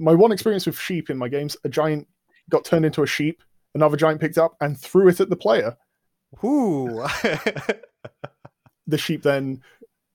my one experience with sheep in my games, a giant got turned into a sheep, another giant picked up and threw it at the player. Ooh. The sheep then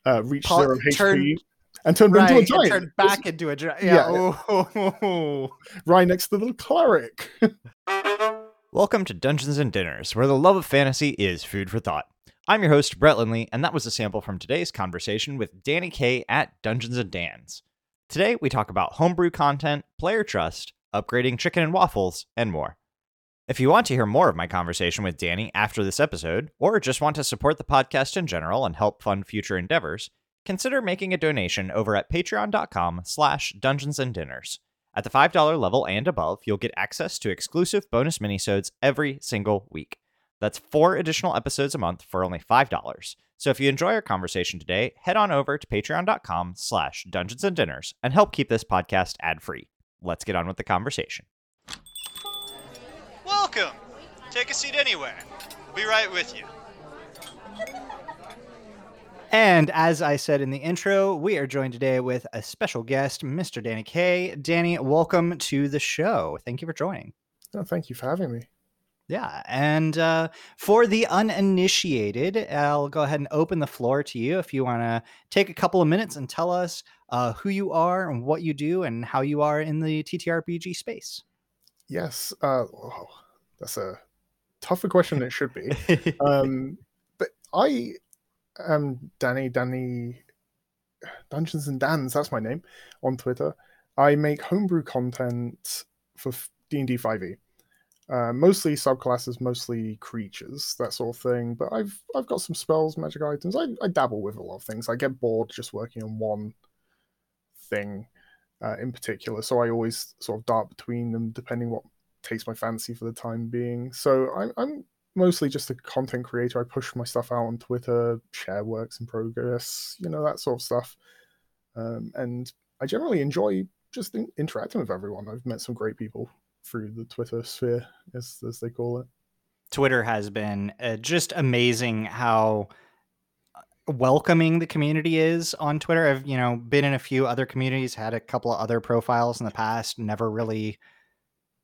uh, reached Paul- zero HP turned- and turned right, into a giant. turned back into a giant. Yeah. Yeah. Oh. right next to the cleric. Welcome to Dungeons and Dinners, where the love of fantasy is food for thought. I'm your host, Brett Lindley, and that was a sample from today's conversation with Danny Kay at Dungeons and Dan's. Today, we talk about homebrew content, player trust, upgrading chicken and waffles, and more. If you want to hear more of my conversation with Danny after this episode, or just want to support the podcast in general and help fund future endeavors, consider making a donation over at patreon.com slash dungeons and dinners. At the $5 level and above, you'll get access to exclusive bonus minisodes every single week. That's four additional episodes a month for only $5. So if you enjoy our conversation today, head on over to patreon.com slash dungeons and dinners and help keep this podcast ad-free. Let's get on with the conversation. Welcome. Take a seat anywhere. We'll be right with you. And as I said in the intro, we are joined today with a special guest, Mr. Danny Kay. Danny, welcome to the show. Thank you for joining. oh, thank you for having me. Yeah, and uh, for the uninitiated, I'll go ahead and open the floor to you if you want to take a couple of minutes and tell us uh, who you are and what you do and how you are in the TTRPG space. Yes, uh, oh, that's a tougher question than it should be. um, but I am Danny, Danny Dungeons and Dans, that's my name on Twitter. I make homebrew content for D&D 5e. Uh, mostly subclasses, mostly creatures, that sort of thing. But I've I've got some spells, magic items. I, I dabble with a lot of things. I get bored just working on one thing uh, in particular, so I always sort of dart between them depending what takes my fancy for the time being. So I'm I'm mostly just a content creator. I push my stuff out on Twitter, share works in progress, you know that sort of stuff. Um, and I generally enjoy just in- interacting with everyone. I've met some great people through the Twitter sphere, as as they call it. Twitter has been uh, just amazing how welcoming the community is on Twitter. I've you know been in a few other communities, had a couple of other profiles in the past, never really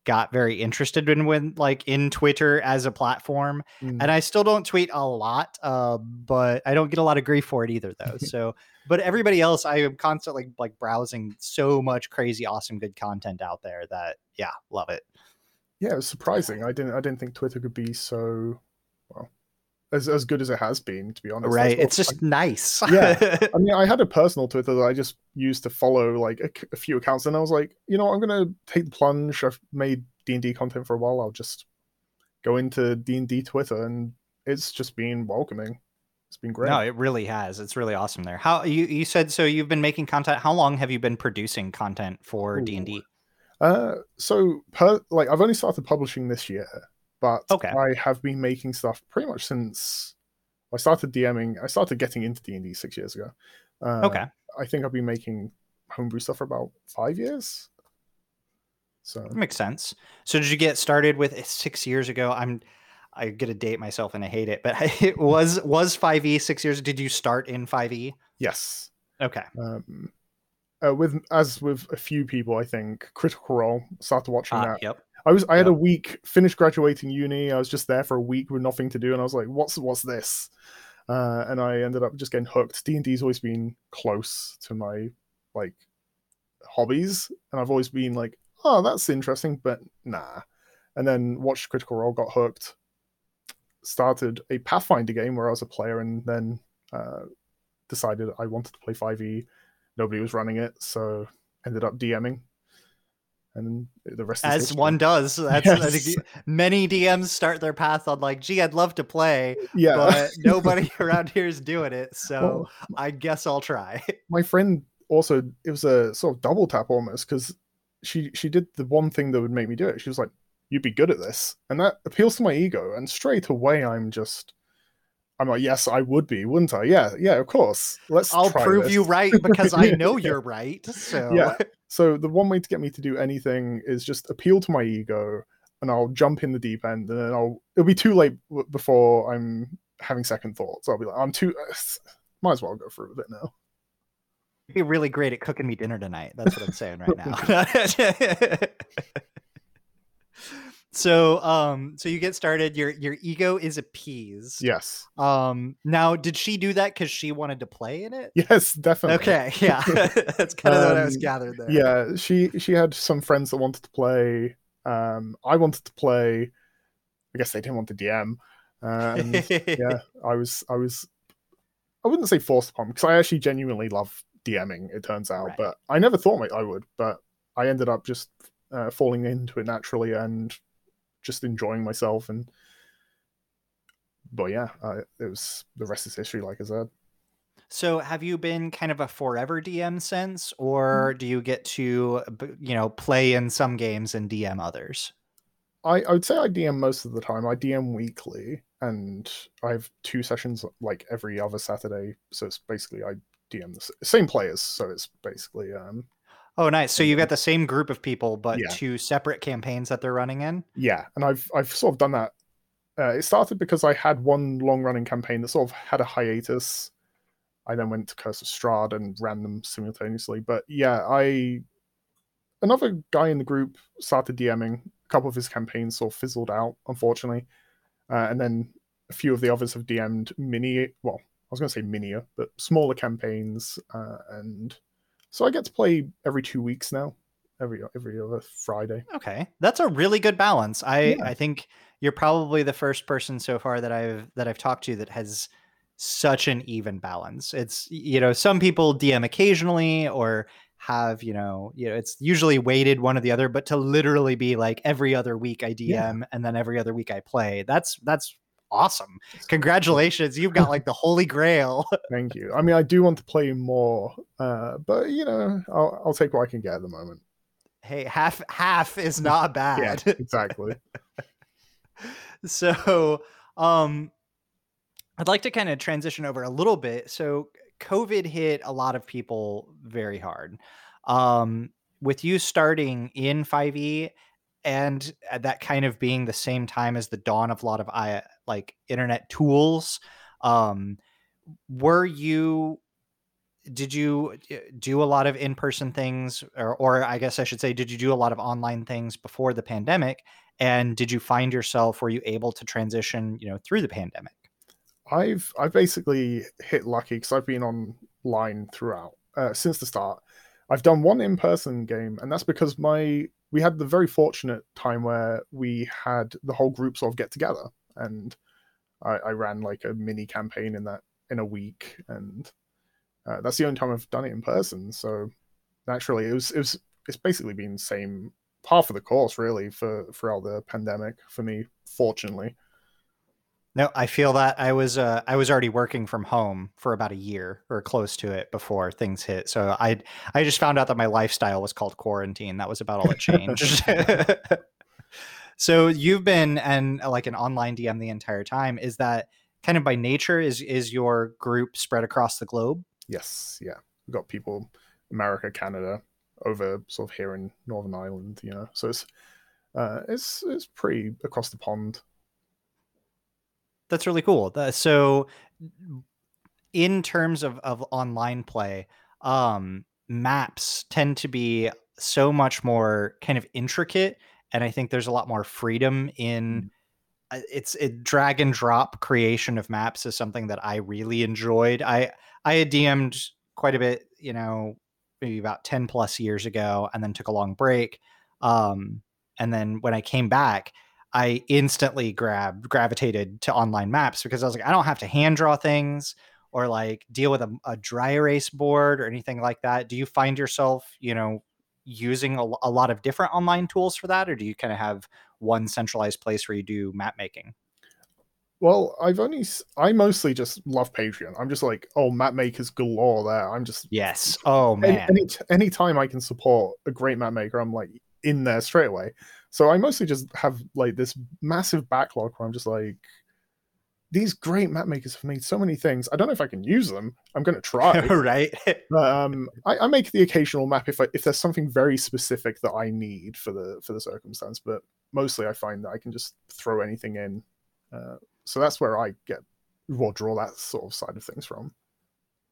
got very interested in when like in Twitter as a platform. Mm. And I still don't tweet a lot, uh, but I don't get a lot of grief for it either though. So but everybody else I am constantly like browsing so much crazy awesome good content out there that yeah, love it. yeah, it was surprising. I didn't I didn't think Twitter could be so well as as good as it has been. To be honest, right. It's just nice. Yeah. I mean, I had a personal Twitter that I just used to follow like a few accounts, and I was like, you know, I'm gonna take the plunge. I've made D and D content for a while. I'll just go into D and D Twitter, and it's just been welcoming. It's been great. No, it really has. It's really awesome there. How you you said so you've been making content. How long have you been producing content for D and D? Uh, so per like I've only started publishing this year, but Okay. I have been making stuff pretty much since I started DMing. I started getting into D and D six years ago. Uh, Okay. I think I've been making homebrew stuff for about five years. So That makes sense. So did you get started with it six years ago? I'm I get to date myself and I hate it, but it was was 5e six years. Did you start in 5e? yes, Okay. um, uh, with as with a few people, I think Critical Role started watching Ah, that. yep. I was I had a week finished graduating uni. I was just there for a week with nothing to do, and I was like, "What's what's this?" Uh, and I ended up just getting hooked. D and D's always been close to my like hobbies, and I've always been like, "Oh, that's interesting," but nah. And then watched Critical Role, got hooked. Started a Pathfinder game where I was a player, and then uh, decided I wanted to play Five E. Nobody was running it, so ended up DMing. And the rest is As history. one does. That's Yes. many DMs start their path on like, gee, I'd love to play, yeah but nobody around here is doing it. So Well, I guess I'll try. my friend also it was a sort of double tap almost because she she did the one thing that would make me do it she was like you'd be good at this and that appeals to my ego and straight away i'm just i'm like yes i would be wouldn't i yeah yeah of course let's I'll prove this." you right because I know you're right. So Yeah. so the one way to get me to do anything is just appeal to my ego and i'll jump in the deep end and then i'll it'll be too late w- before i'm having second thoughts i'll be like i'm too might as well go through with it now be really great at cooking me dinner tonight. That's what I'm saying right now. so um so you get started your your ego is appeased Yes. um now did she do that because she wanted to play in it Yes, definitely. okay yeah that's kind of what i was Um, gathered there Yeah, she she had some friends that wanted to play. Um, I wanted to play. I guess they didn't want to DM. And yeah, I was I was I wouldn't say forced upon because I actually genuinely love DMing. It turns out, Right. but I never thought I would. But I ended up just uh, falling into it naturally and just enjoying myself. And but yeah, I, it was the rest is history, like I said. so have you been kind of a forever dm since or do you get to you know play in some games and dm others I, I would say I DM most of the time. I DM weekly, and I have two sessions like every other Saturday. So it's basically I DM the same players. So it's basically um oh nice so you've got the same group of people but Yeah. two separate campaigns that they're running in yeah, and I've I've sort of done that. Uh, it started because I had one long running campaign that sort of had a hiatus. I then went to Curse of Strahd and ran them simultaneously. But yeah, I another guy in the group started DMing. A couple of his campaigns sort of fizzled out, unfortunately, uh, and then a few of the others have DM'd mini. Well, I was going to say minier, but smaller campaigns, uh, and so I get to play every two weeks now, every every other Friday. Okay, that's a really good balance. I Yeah. I think you're probably the first person so far that I've that I've talked to that has such an even balance. It's you know some people DM occasionally or have you know you know it's usually weighted one or the other, but to literally be like every other week I DM Yeah. and then every other week I play. That's that's awesome. Congratulations, you've got like the holy grail. Thank you. I mean, I do want to play more, uh, but you know, I'll, I'll take what I can get at the moment. hey, half half is not bad. Yeah, exactly. so um i'd like to kind of transition over a little bit so covid hit a lot of people very hard um with you starting in 5e and uh, that kind of being the same time as the dawn of a lot of i like internet tools um were you did you uh, do a lot of in-person things or, or i guess i should say did you do a lot of online things before the pandemic? And did you find yourself were you able to transition you know through the pandemic? I've I've basically hit lucky because I've been online throughout uh, since the start. I've done one in-person game, and that's because my we had the very fortunate time where we had the whole group sort of get together, and I, I ran like a mini campaign in that in a week, and uh, that's the only time I've done it in person. So naturally, it was it was it's basically been the same half of the course really for throughout the pandemic for me. Fortunately, no i feel that i was uh, i was already working from home for about a year or close to it before things hit so i i just found out that my lifestyle was called quarantine that was about all that changed so you've been and like an online dm the entire time is that kind of by nature is is your group spread across the globe Yes, yeah. We've got people America, Canada, over sort of here in Northern Ireland, you know. So it's uh it's it's pretty across the pond. That's really cool. So, in terms of, of online play, um, maps tend to be so much more kind of intricate, and I think there's a lot more freedom in. uh, It's it drag and drop creation of maps is something that I really enjoyed. I I had DM'd quite a bit, you know, maybe about ten plus years ago, and then took a long break. Um, and then when I came back, I instantly grabbed gravitated to online maps because I was like, I don't have to hand draw things or like deal with a, a dry erase board or anything like that. Do you find yourself, you know, using a, a lot of different online tools for that, or do you kind of have one centralized place where you do map making? Well, I've only I mostly just love Patreon. I'm just like, oh, map makers galore there. I'm just Yes. Oh any, man. any anytime I can support a great map maker, I'm like in there straight away. So I mostly just have like this massive backlog where I'm just like, these great map makers have made so many things. I don't know if I can use them. I'm gonna try. right. But um, I, I make the occasional map if I, if there's something very specific that I need for the for the circumstance. But mostly, I find that I can just throw anything in. Uh, so that's where I get well draw that sort of side of things from.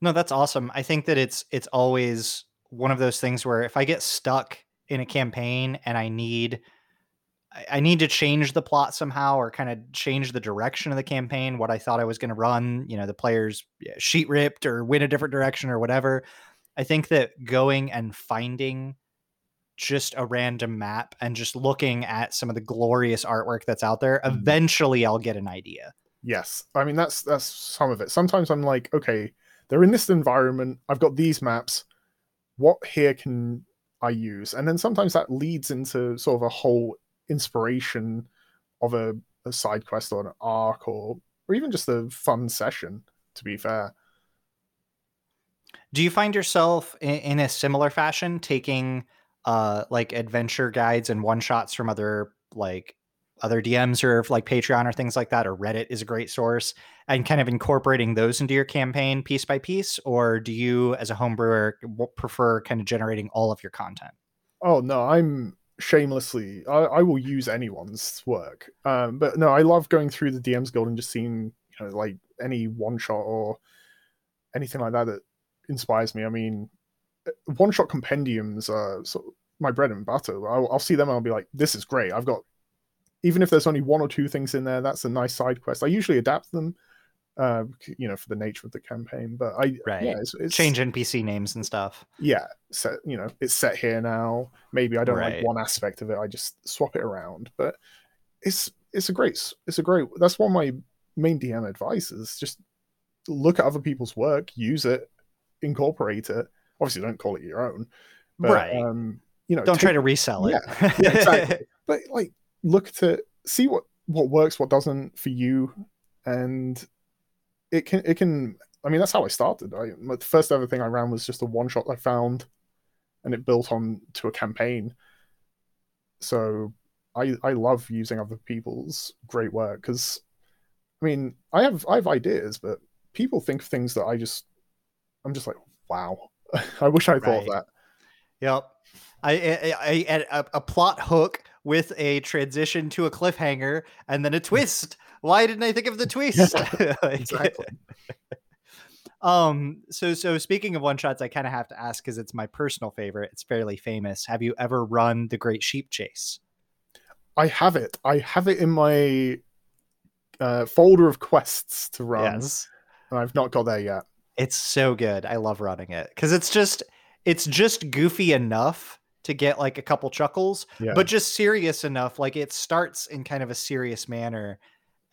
No, that's awesome. I think that it's it's always one of those things where if I get stuck in a campaign and I need I- I need to change the plot somehow or kind of change the direction of the campaign, what I thought I was going to run, you know, the players sheet ripped or win a different direction or whatever. I think that going and finding just a random map and just looking at some of the glorious artwork that's out there, Mhm. eventually I'll get an idea. Yes, I mean that's that's some of it. Sometimes I'm like, okay, they're in this environment. I've got these maps. What here can I use? And then sometimes that leads into sort of a whole inspiration of a, a side quest or an arc or or even just a fun session. To be fair, Do you find yourself in, in a similar fashion taking uh like adventure guides and one shots from other like other DMs or like Patreon or things like that or Reddit is a great source and kind of incorporating those into your campaign piece by piece or do you as a homebrewer prefer kind of generating all of your content? Oh no, I'm shamelessly. I, I will use anyone's work. Um, but no, I love going through the DM's Guild and just seeing, you know, like any one shot or anything like that that inspires me. I mean, one shot compendiums are sort of my bread and butter. I'll, I'll see them and I'll be like, this is great. I've got, even if there's only one or two things in there, that's a nice side quest. I usually adapt them, uh, you know, for the nature of the campaign. But I, Right. yeah, it's, it's Change NPC names and stuff. yeah set you know it's set here now maybe i don't Right. like one aspect of it i just swap it around but it's it's a great it's a great that's one of my main dm advice is just look at other people's work use it incorporate it obviously don't call it your own but Right. um you know Don't take- try to resell it. Yeah, yeah, exactly. but like look to see what what works what doesn't for you and it can it can i mean that's how i started. I my the first ever thing i ran was just a one shot i found and it built on to a campaign. So i i love using other people's great work because i mean i have i have ideas but people think of things that i just i'm just like wow. I wish i thought of that. Yep. I, I, I, I a, a plot hook with a transition to a cliffhanger and then a twist. Why didn't I think of the twist? Like, exactly Um. So so speaking of one shots, I kind of have to ask because it's my personal favorite. It's fairly famous. Have you ever run the Great Sheep Chase? I have it. I have it in my uh, folder of quests to run, Yes. and I've not got there yet. It's so good. I love running it because it's just it's just goofy enough to get like a couple chuckles, Yeah, but just serious enough. Like it starts in kind of a serious manner,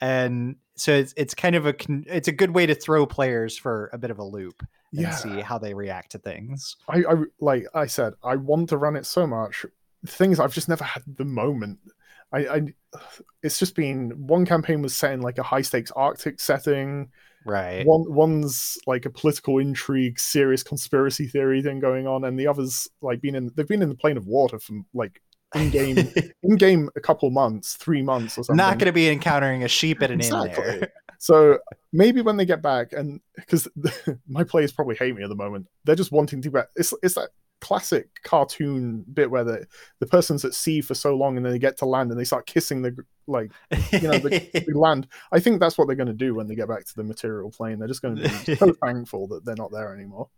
and so it's it's kind of a it's a good way to throw players for a bit of a loop and yeah. see how they react to things. I, I like I said, I want to run it so much. Things I've just never had the moment. I, I it's just been one campaign was set in like a high stakes Arctic setting. Right. One one's like a political intrigue, serious conspiracy theory thing going on, and the others like been in they've been in the plane of water from like in game in game a couple months, three months or something. Not going to be encountering a sheep at an inn Exactly. there. So maybe when they get back, and because my players probably hate me at the moment, they're just wanting to get. It's it's that classic cartoon bit where the the person's at sea for so long, and then they get to land and they start kissing the like you know the, the land. I think that's what they're going to do when they get back to the material plane. They're just going to be so thankful that they're not there anymore.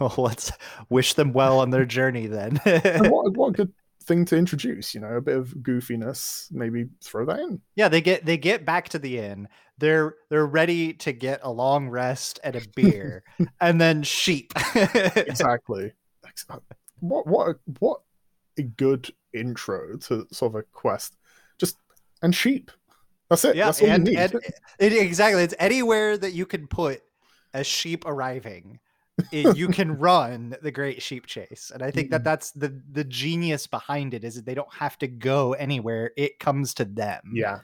Oh, let's wish them well on their journey then. What what good thing to introduce, you know, a bit of goofiness. Maybe throw that in. yeah, they get they get back to the inn. They're they're ready to get a long rest and a beer, and then sheep. exactly. Uh, what what a, what a good intro to sort of a quest. Just and sheep. That's it. yeah, That's all and, you need. and it, exactly. It's anywhere that you can put a sheep arriving. It- you can run the Great Sheep Chase, and I think that that's the the genius behind it. Is that they don't have to go anywhere; it comes to them. yeah.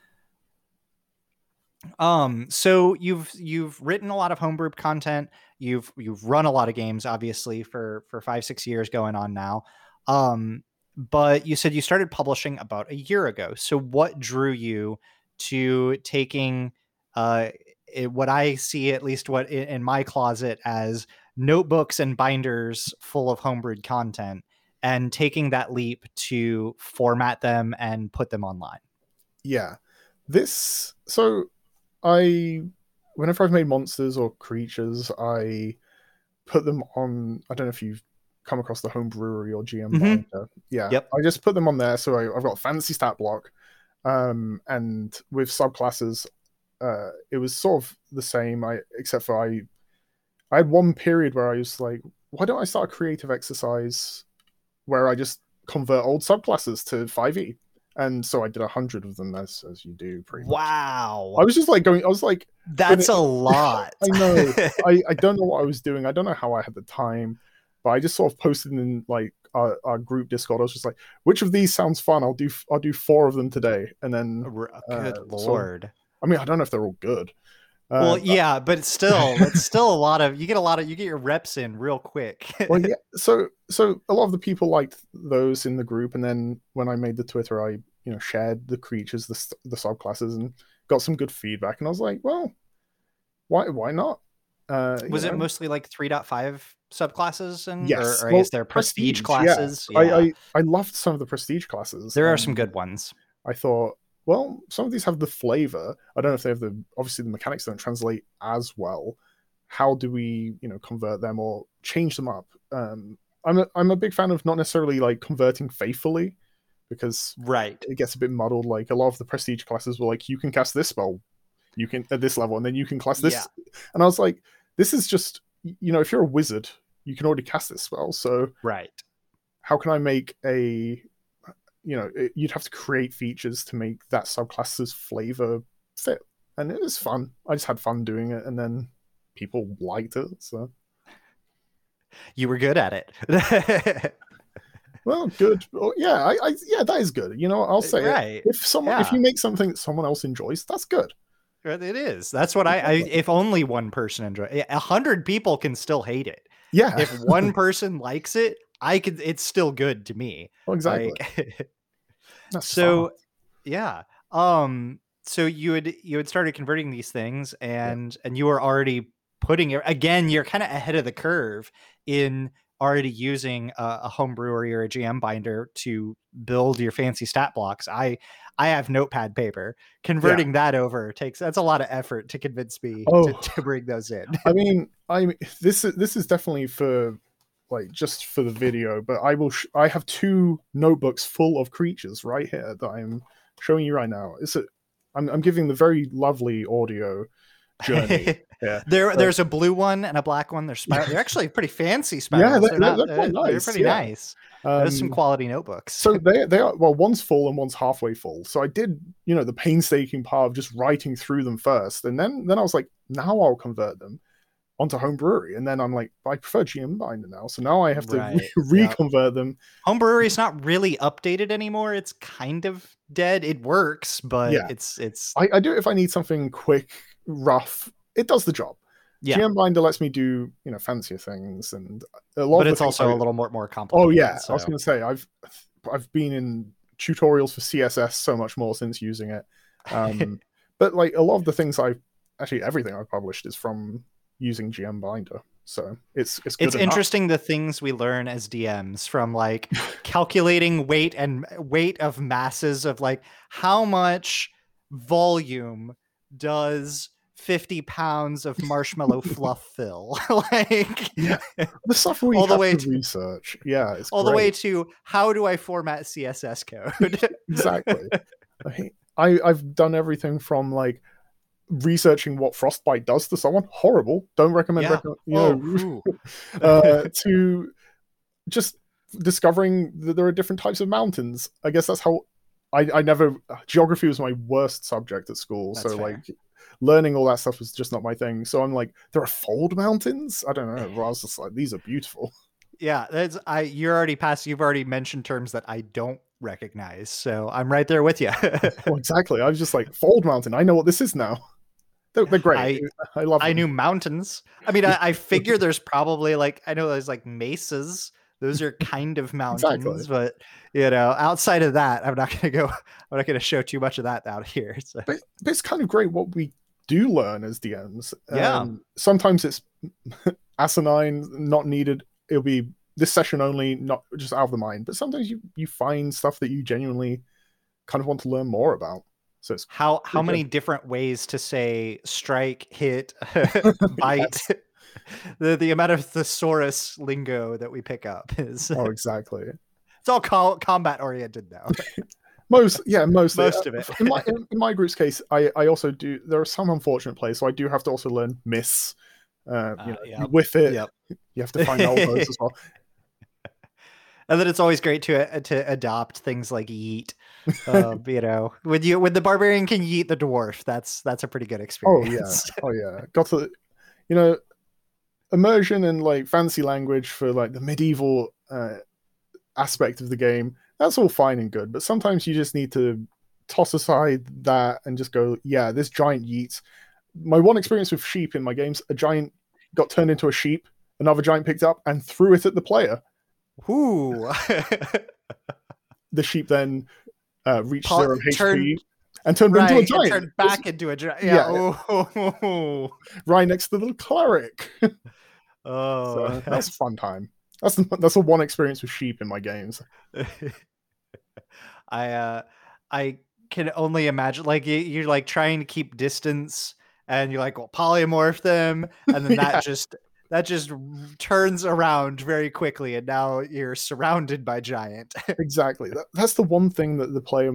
Um, so you've you've written a lot of homebrew content. You've you've run a lot of games, obviously, for for five six years going on now. Um, but you said you started publishing about a year ago. So what drew you to taking uh it, what I see, at least what in, in my closet, as notebooks and binders full of homebrewed content, and taking that leap to format them and put them online? Yeah. This so I whenever I've made monsters or creatures, I put them on. I don't know if you've come across the home brewery or GM Mhm. binder. Yeah, Yep. I just put them on there. So I, I've got a fancy stat block, um, and with subclasses, uh, it was sort of the same. I except for I, I had one period where I was like, why don't I start a creative exercise where I just convert old subclasses to five E, and so I did a hundred of them as as you do pretty much. Wow. I was just like going. I was like, That's a lot. I know. I, I don't know what I was doing. I don't know how I had the time, but I just sort of posted in like our, our group Discord. I was just like, which of these sounds fun? I'll do I'll do four of them today, and then uh, Good so- lord. I mean I don't know if they're all good. Uh, well, but- yeah, but it's still it's still a lot of you get a lot of you get your reps in real quick. well, yeah. So so a lot of the people liked those in the group, and then when I made the Twitter, I you know shared the creatures, the the subclasses, and got some good feedback. And I was like, well, why why not? Uh, Was it know? mostly like 3.5 subclasses and Yes, or, or I guess they're prestige, prestige, classes? I, Yeah. I I loved some of the prestige classes. there are some good ones. I thought, well, some of these have the flavor. I don't know if they have the obviously the mechanics don't translate as well. How do we, you know, convert them or change them up? Um, I'm a, I'm a big fan of not necessarily like converting faithfully because Right. it gets a bit muddled. Like a lot of the prestige classes were like, you can cast this spell, you can at this level, and then you can cast this. And I was like, this is just, you know, if you're a wizard, you can already cast this spell. So Right. how can I make a, you know, it, you'd have to create features to make that subclass's flavor fit, and it was fun. I just had fun doing it, and then people liked it. So, You were good at it. well, good. Well, oh, yeah, I, I, yeah, that is good. You know, I'll say right. if someone, if you make something that someone else enjoys, that's good. It is. That's what I, I if only one person enjoy it. A hundred people can still hate it. Yeah, If one person likes it, I could it's still good to me. well, exactly. Like so yeah um so you had you had started converting these things and and you were already putting it again you're kind of ahead of the curve in already using a, a home brewery or a gm binder to build your fancy stat blocks i i have notepad paper converting that over takes that's a lot of effort to convince me Oh. to, to bring those in I mean, I mean, this is this is definitely for like just for the video, but I will. Sh- I have two notebooks full of creatures right here that I'm showing you right now. It's a. I'm I'm giving the very lovely audio journey. yeah. there So- there's a blue one and a black one they're spir- they're actually pretty fancy spirals they're- they're, not, they're they're nice, pretty yeah. nice there's some Um, quality notebooks so they they are well one's full and one's halfway full so i did you know the painstaking part of just writing through them first and then then i was like now i'll convert them onto home brewery. And then i'm like i prefer gm binder now. So now i have to Right, re- yeah. reconvert them. Home brewery is not really updated anymore. It's kind of dead. It works but Yeah. it's it's I, I do it if i need something quick rough. It does the job. Yeah. Gm binder lets me do you know fancier things and a lot but it's also I- a little more more complicated oh yeah. So. i was gonna say i've i've been in tutorials for css so much more since using it. Um but like a lot of the things i actually everything i've published is from using gm binder. So it's it's good it's enough. interesting the things we learn as DMs from like calculating weight and weight of masses of like how much volume does 50 pounds of marshmallow fluff fill? Like Yeah. the stuff we all the way to research. Yeah it's all the way to how do I format CSS code? Exactly. I i've done everything from like researching what frostbite does to someone horrible don't recommend Yeah. you oh, know, uh, to just discovering that there are different types of mountains. I guess that's how I, I never geography was my worst subject at school. That's so fair. like learning all that stuff was just not my thing. So I'm like, there are fold mountains. I don't know. Well, I was just like, these are beautiful. yeah that's i you're already past you've already mentioned terms that i don't recognize so i'm right there with you well, exactly. I was just like, fold mountain. I know what this is now. They're, they're great. I, love. i knew mountains i mean I, I figure there's probably like i know there's like mesas those are kind of mountains Exactly. but you know outside of that i'm not gonna go i'm not gonna show too much of that out here so. but, but it's kind of great what we do learn as DMs. Yeah. Um, sometimes it's asinine, not needed. It'll be this session only, not just out of the mind. But sometimes you you find stuff that you genuinely kind of want to learn more about. So it's How how many different ways to say strike, hit, bite? the the amount of thesaurus lingo that we pick up is oh exactly. it's all co- combat oriented now. Most yeah, mostly. Most Uh, of it. in my in, in my group's case, I I also do. There are some unfortunate plays, so I do have to also learn miss. Uh, Uh, you know, whiff it. yep. You have to find elbows as well. And then it's always great to uh, to adopt things like yeet. Um, you know, when you when the barbarian can yeet the dwarf, that's that's a pretty good experience. Oh yeah, oh yeah. Got to, you know, immersion and like fancy language for like the medieval uh, aspect of the game. That's all fine and good, but sometimes you just need to toss aside that and just go, yeah, this giant yeet. My one experience with sheep in my games, a giant got turned into a sheep. Another giant picked up and threw it at the player. Ooh. The sheep then uh, reached Paul- zero HP turned- and turned right, into a giant. turned back into a giant. Yeah. Yeah. Oh, right next to the little cleric. oh So that's a fun time. That's the, that's the one experience with sheep in my games. I uh I can only imagine like you, you're like trying to keep distance and you're like well polymorph them and then that Yeah. just that just turns around very quickly and now you're surrounded by giant. Exactly. That, that's the one thing that the player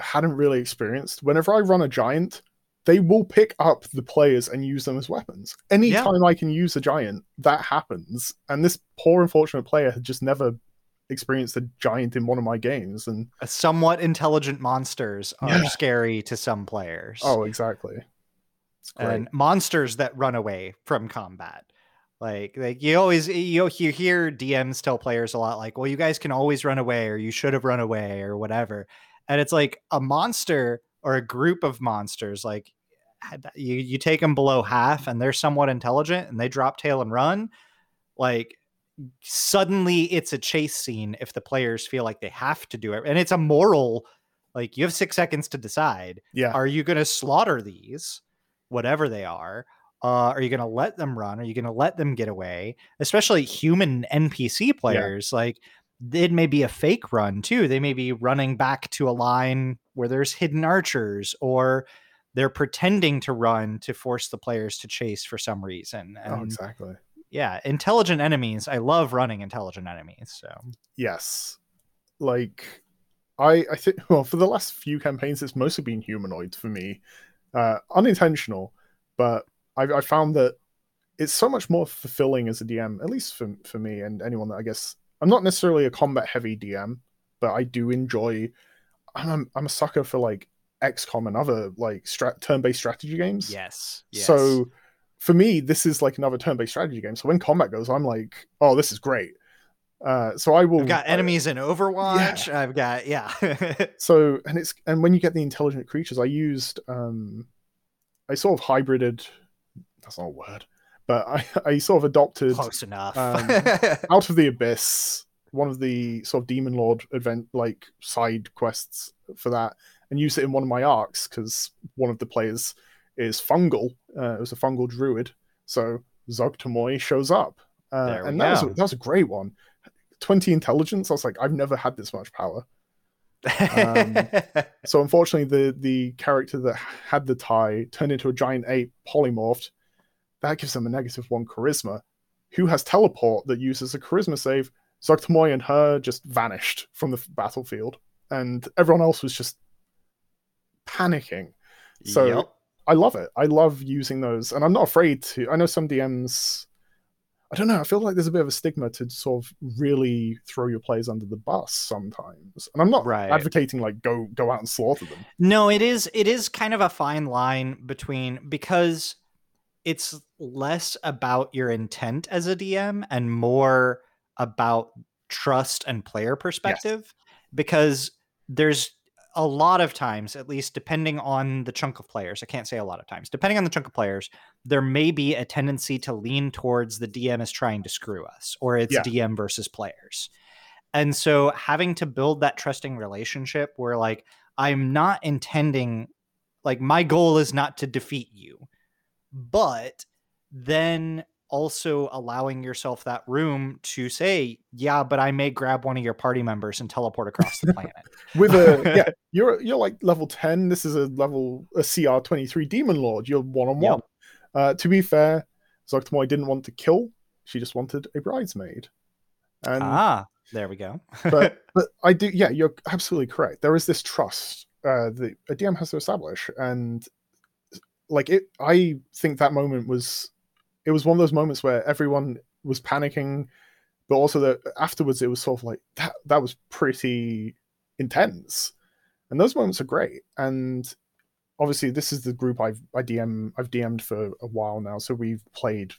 hadn't really experienced. Whenever I run a giant, they will pick up the players and use them as weapons. Anytime I can use a giant, that happens. And this poor unfortunate player had just never experienced a giant in one of my games. And Somewhat intelligent monsters are Yeah. scary to some players. oh, exactly. And monsters that run away from combat. Like, like you always you you hear DMs tell players a lot like, "Well, you guys can always run away, or you should have run away, or whatever." And it's like a monster or a group of monsters. Like, you you take them below half, and they're somewhat intelligent, and they drop tail and run. Like, suddenly it's a chase scene if the players feel like they have to do it, and it's a moral. Like, you have six seconds to decide yeah. are you going to slaughter these whatever they are uh, are you going to let them run are you going to let them get away especially human npc players like it may be a fake run too they may be running back to a line where there's hidden archers or they're pretending to run to force the players to chase for some reason and oh, exactly. yeah intelligent enemies i love running intelligent enemies so Yes. Like I I think well for the last few campaigns it's mostly been humanoids for me. Uh unintentional, but I I found that it's so much more fulfilling as a DM, at least for for me and anyone that I guess I'm not necessarily a combat heavy DM, but I do enjoy I'm I'm a sucker for like XCOM and other like strat- turn-based strategy games. yes, yes. So for me, this is like another turn-based strategy game. So when combat goes, I'm like, oh, this is great. Uh, so I will. I've got I- enemies in Overwatch. I've got yeah. so and it's and when you get the intelligent creatures, I used um, I sort of hybrided. That's not a word, but I I sort of adopted Close enough. um, out of the abyss one of the sort of demon lord event like side quests for that and use it in one of my arcs because one of the players is fungal uh, it was a fungal druid. So Zuggtmoy shows up uh, and that was, a, that was a great one. 20 intelligence i was like i've never had this much power. Um, so unfortunately the the character that had the tie turned into a giant ape polymorphed that gives them a negative one charisma who has teleport that uses a charisma save Zuggtmoy and her just vanished from the battlefield and everyone else was just panicking so Yep. i love it i love using those and i'm not afraid to i know some dms i don't know i feel like there's a bit of a stigma to sort of really throw your players under the bus sometimes and i'm not Right. advocating like go go out and slaughter them No, it is it is kind of a fine line between because it's less about your intent as a DM and more about trust and player perspective because there's a lot of times at least depending on the chunk of players i can't say a lot of times depending on the chunk of players there may be a tendency to lean towards the dm is trying to screw us or it's Yeah. dm versus players. And so having to build that trusting relationship where like i'm not intending like my goal is not to defeat you but then also allowing yourself that room to say, yeah, but I may grab one of your party members and teleport across the planet. With a yeah, you're you're like level 10. This is a level a CR 23 demon lord. You're one on one. To be fair, Zuggtmoy didn't want to kill, she just wanted a bridesmaid. And ah, there we go. but but I do yeah, you're absolutely correct. There is this trust uh that a DM has to establish and like it I think that moment was it was one of those moments where everyone was panicking, but also that afterwards it was sort of like that that was pretty intense. And those moments are great. And obviously this is the group I've I DM I've DM'd for a while now, so we've played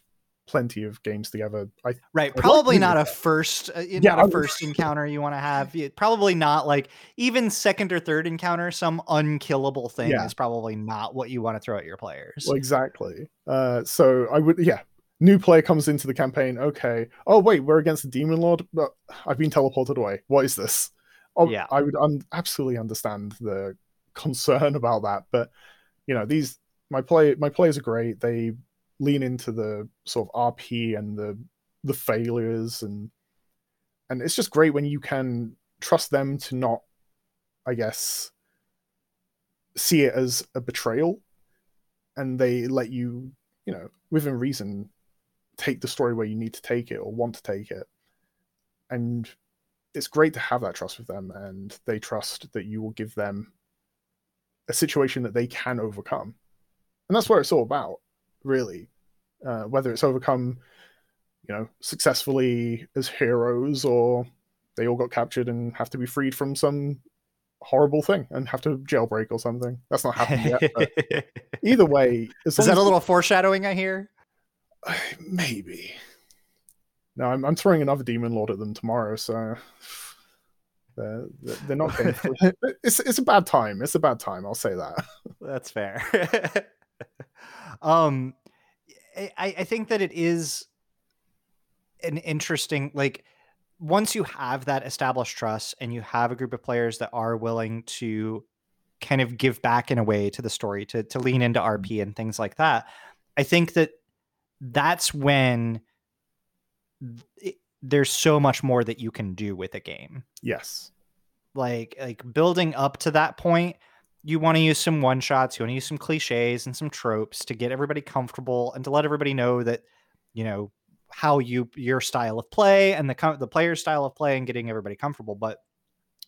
plenty of games together. I, right, probably not a first, uh, yeah, not a first encounter you want to have. Probably not like even second or third encounter. Some unkillable thing yeah. is probably not what you want to throw at your players. Well, exactly. Uh, so I would, yeah. New player comes into the campaign. Okay. Oh wait, we're against the demon lord, but I've been teleported away. What is this? Oh, yeah. I would un- absolutely understand the concern about that, but you know these my play my players are great. They lean into the sort of RP and the the failures and and it's just great when you can trust them to not, I guess, see it as a betrayal, and they let you, you know, within reason, take the story where you need to take it or want to take it, and it's great to have that trust with them, and they trust that you will give them a situation that they can overcome, and that's what it's all about, really uh, whether it's overcome, you know, successfully as heroes or they all got captured and have to be freed from some horrible thing and have to jailbreak or something. That's not happening yet. either way, is that a little foreshadowing? I hear. Maybe. No, I'm, I'm throwing another demon lord at them tomorrow, so they're, they're not going. it's it's a bad time. It's a bad time. I'll say that. That's fair. um, I, I think that it is an interesting like once you have that established trust and you have a group of players that are willing to kind of give back in a way to the story to to lean into RP mm-hmm. and things like that I think that that's when it, there's so much more that you can do with a game yes like like building up to that point you want to use some one shots, you want to use some cliches and some tropes to get everybody comfortable and to let everybody know that, you know, how you your style of play and the the player's style of play and getting everybody comfortable. But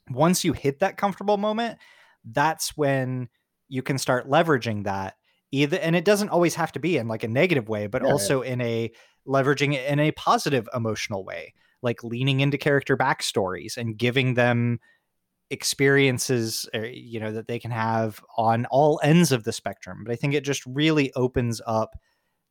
once you hit that comfortable moment, that's when you can start leveraging that either and it doesn't always have to be in like a negative way but yeah, also yeah. in a leveraging it in a positive emotional way like leaning into character backstories and giving them experiences uh, you know that they can have on all ends of the spectrum but i think it just really opens up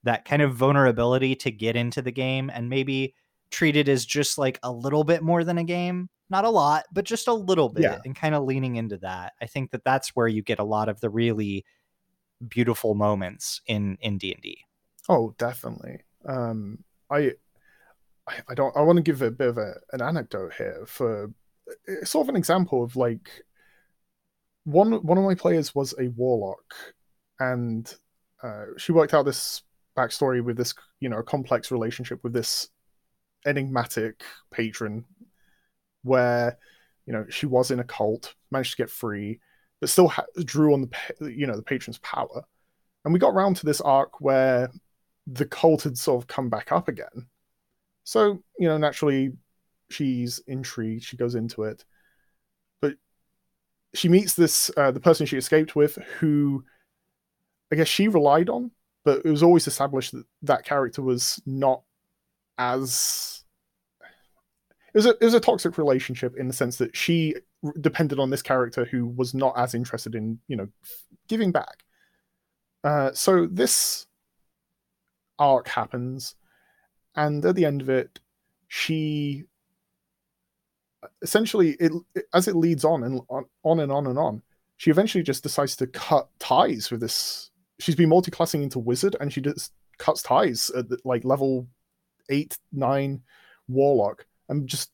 that kind of vulnerability to get into the game and maybe treat it as just like a little bit more than a game not a lot but just a little bit yeah. and kind of leaning into that i think that that's where you get a lot of the really beautiful moments in in d&d oh definitely um i I, don't. I want to give a bit of a, an anecdote here for it's sort of an example of like one one of my players was a warlock, and uh, she worked out this backstory with this you know a complex relationship with this enigmatic patron, where you know she was in a cult, managed to get free, but still ha- drew on the you know the patron's power, and we got around to this arc where the cult had sort of come back up again. So you know naturally she's intrigued. She goes into it, but she meets this uh, the person she escaped with, who I guess she relied on, but it was always established that that character was not as it was a it was a toxic relationship in the sense that she depended on this character who was not as interested in you know giving back. Uh, so this arc happens, and at the end of it, she essentially it, as it leads on and on, on and on and on she eventually just decides to cut ties with this she's been multi-classing into wizard and she just cuts ties at the, like level 8 9 warlock and just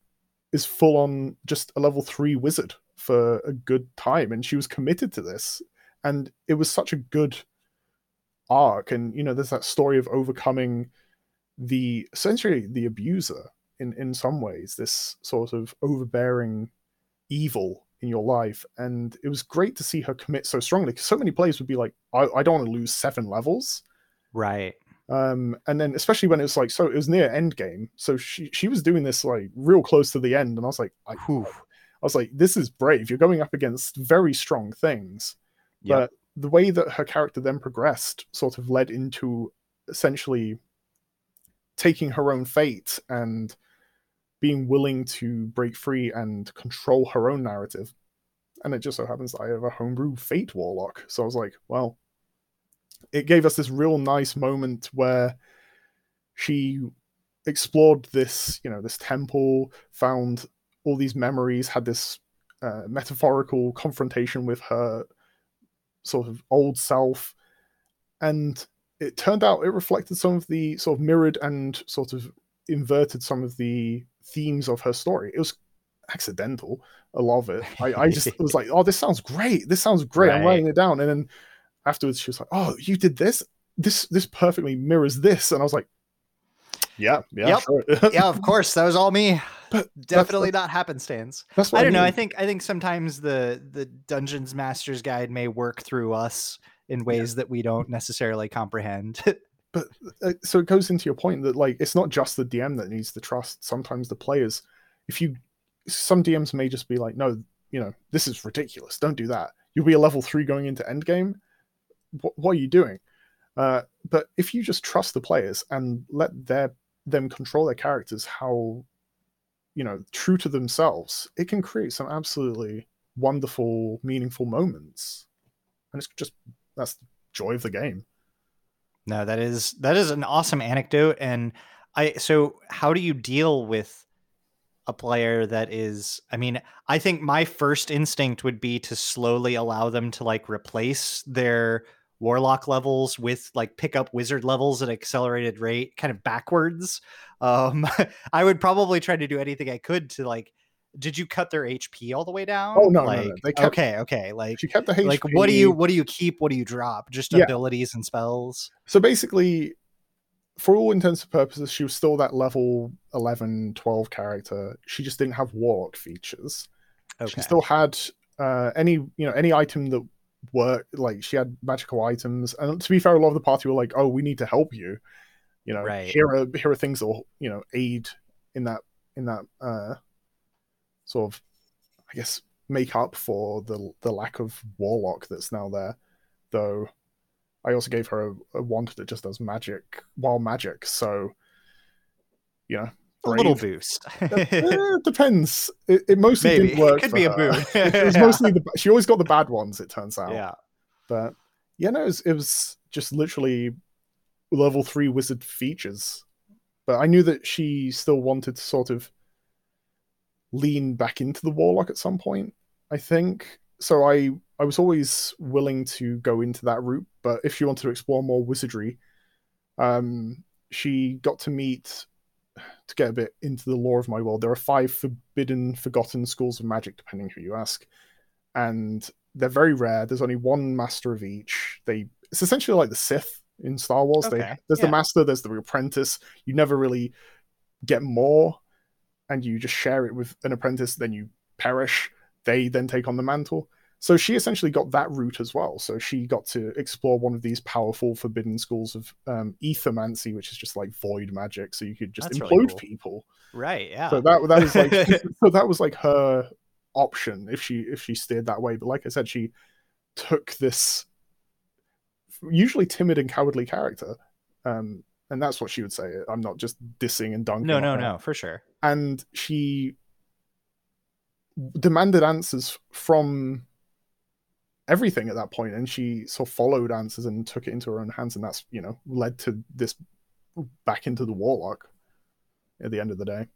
is full on just a level 3 wizard for a good time. And she was committed to this and it was such a good arc. And you know there's that story of overcoming the essentially the abuser in in some ways, this sort of overbearing evil in your life. And it was great to see her commit so strongly because so many players would be like, I, I don't want to lose seven levels. Right. Um, and then especially when it was like so it was near end game, so she she was doing this like real close to the end, and I was like, I, I was like, this is brave. You're going up against very strong things, Yep. but the way that her character then progressed sort of led into essentially taking her own fate and being willing to break free and control her own narrative. And it just so happens that I have a homebrew Fate Warlock. So I was like, well, it gave us this real nice moment where she explored this, you know, this temple, found all these memories, had this uh, metaphorical confrontation with her sort of old self. And it turned out it reflected some of the sort of mirrored and sort of inverted some of the themes of her story. It was accidental, a lot of it. I, I just was like, oh, this sounds great. This sounds great. I'm writing it down. And then afterwards she was like, oh, you did this? This this perfectly mirrors this. And I was like, yeah, yeah, Yep. sure. Yeah, of course. That was all me. But Definitely not happenstance. That's what I don't know. I think I think sometimes the the Dungeons Master's Guide may work through us in ways that we don't necessarily comprehend. but uh, so it goes into your point that like it's not just the DM that needs the trust. Sometimes the players, if you, some DMs may just be like, no, you know, this is ridiculous. Don't do that. You'll be a level three going into endgame. What, what are you doing? Uh, but if you just trust the players and let their them control their characters, how you know true to themselves, it can create some absolutely wonderful, meaningful moments. And it's just that's the joy of the game. No, that is that is an awesome anecdote and I so how do you deal with a player that is I mean, I think my first instinct would be to slowly allow them to like replace their warlock levels with like pick up wizard levels at accelerated rate kind of backwards. Um I would probably try to do anything I could to like did you cut their HP all the way down? Oh, no, no, no. like, They kept- okay, okay. Like She kept the HP. like what do you what do you keep? What do you drop? Just Yeah. abilities and spells? So basically, for all intents and purposes, she was still that level 11, 12 character. She just didn't have warlock features. Okay. She still had uh, any you know any item that worked. Like she had magical items. And to be fair, a lot of the party were like, "Oh, we need to help you." You know, Right. here are here are things that will you know aid in that in that uh, sort of, I guess, make up for the the lack of warlock that's now there. Though I also gave her a, a wand that just does magic, wild magic. So, you know, a little boost. Eh, it depends. It, it mostly Maybe. didn't work. It could be a her. boon. it was Yeah. mostly the. She always got the bad ones. It turns out. yeah. But yeah, no, it was, it was just literally level three wizard features. But I knew that she still wanted to sort of lean back into the warlock at some point. I think so. I I was always willing to go into that route, but if she wanted to explore more wizardry, um, she got to meet to get a bit into the lore of my world. There are five forbidden, forgotten schools of magic, depending who you ask, and they're very rare. There's only one master of each. They it's essentially like the Sith in Star Wars. They Okay, there's yeah. the master, there's the apprentice. You never really get more, and you just share it with an apprentice. Then you perish. They then take on the mantle. So she essentially got that route as well. So she got to explore one of these powerful forbidden schools of um, ethermancy, which is just like void magic. So you could just That's really implode cool. people. Right. Yeah. So that that was like so that was like her option if she if she steered that way. But like I said, she took this usually timid and cowardly character, um, and that's what she would say. I'm not just dissing and dunking. no, no, her. no, for sure. And she demanded answers from everything at that point, and she sort of followed answers and took it into her own hands, and that's you know led to this back into the warlock at the end of the day.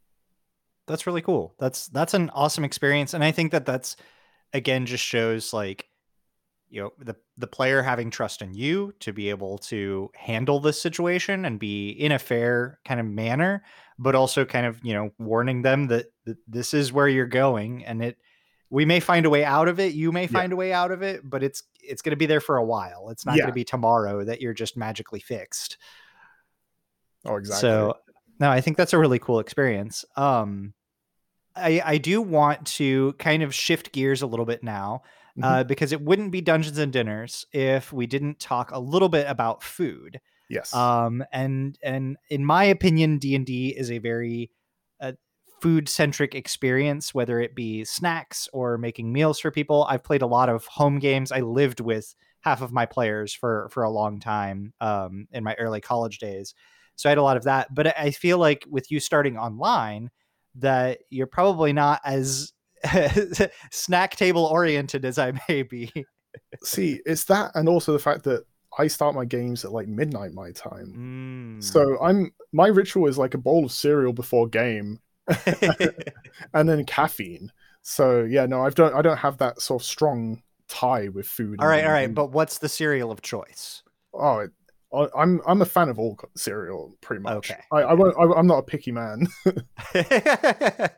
That's really cool. That's that's an awesome experience, and I think that that's again just shows like you know the the player having trust in you to be able to handle this situation and be in a fair kind of manner, but also kind of you know warning them that, that this is where you're going, and it we may find a way out of it. You may Yeah. find a way out of it, but it's it's going to be there for a while. It's not Yeah. going to be tomorrow that you're just magically fixed. Oh, exactly. So no, I think that's a really cool experience. Um, I I do want to kind of shift gears a little bit now. Mhm. Uh, because it wouldn't be Dungeons and Dinners if we didn't talk a little bit about food. yes. um and and in my opinion d&d is a very uh, food centric experience whether it be snacks or making meals for people i've played a lot of home games i lived with half of my players for for a long time um in my early college days so i had a lot of that but i feel like with you starting online that you're probably not as snack table oriented as i may be See, it's that, and also the fact that I start my games at like midnight my time. Mm. So I'm my ritual is like a bowl of cereal before game, and then caffeine. So yeah, no, I've don't I don't have that sort of strong tie with food. All right, all right, but what's the cereal of choice oh, it, I'm I'm a fan of all cereal pretty much. Okay. I, I won't. I, I'm not a picky man.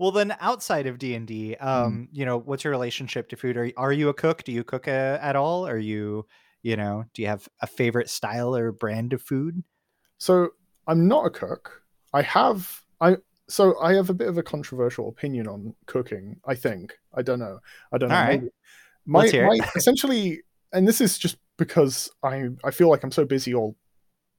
well then outside of d&d um you know what's your relationship to food are, are you a cook do you cook uh, at all are you you know do you have a favorite style or brand of food So I'm not a cook. I have I so I have a bit of a controversial opinion on cooking. I think I don't know. I don't know. All right. maybe- My, Let's hear it. my essentially, and this is just because I I feel like I'm so busy or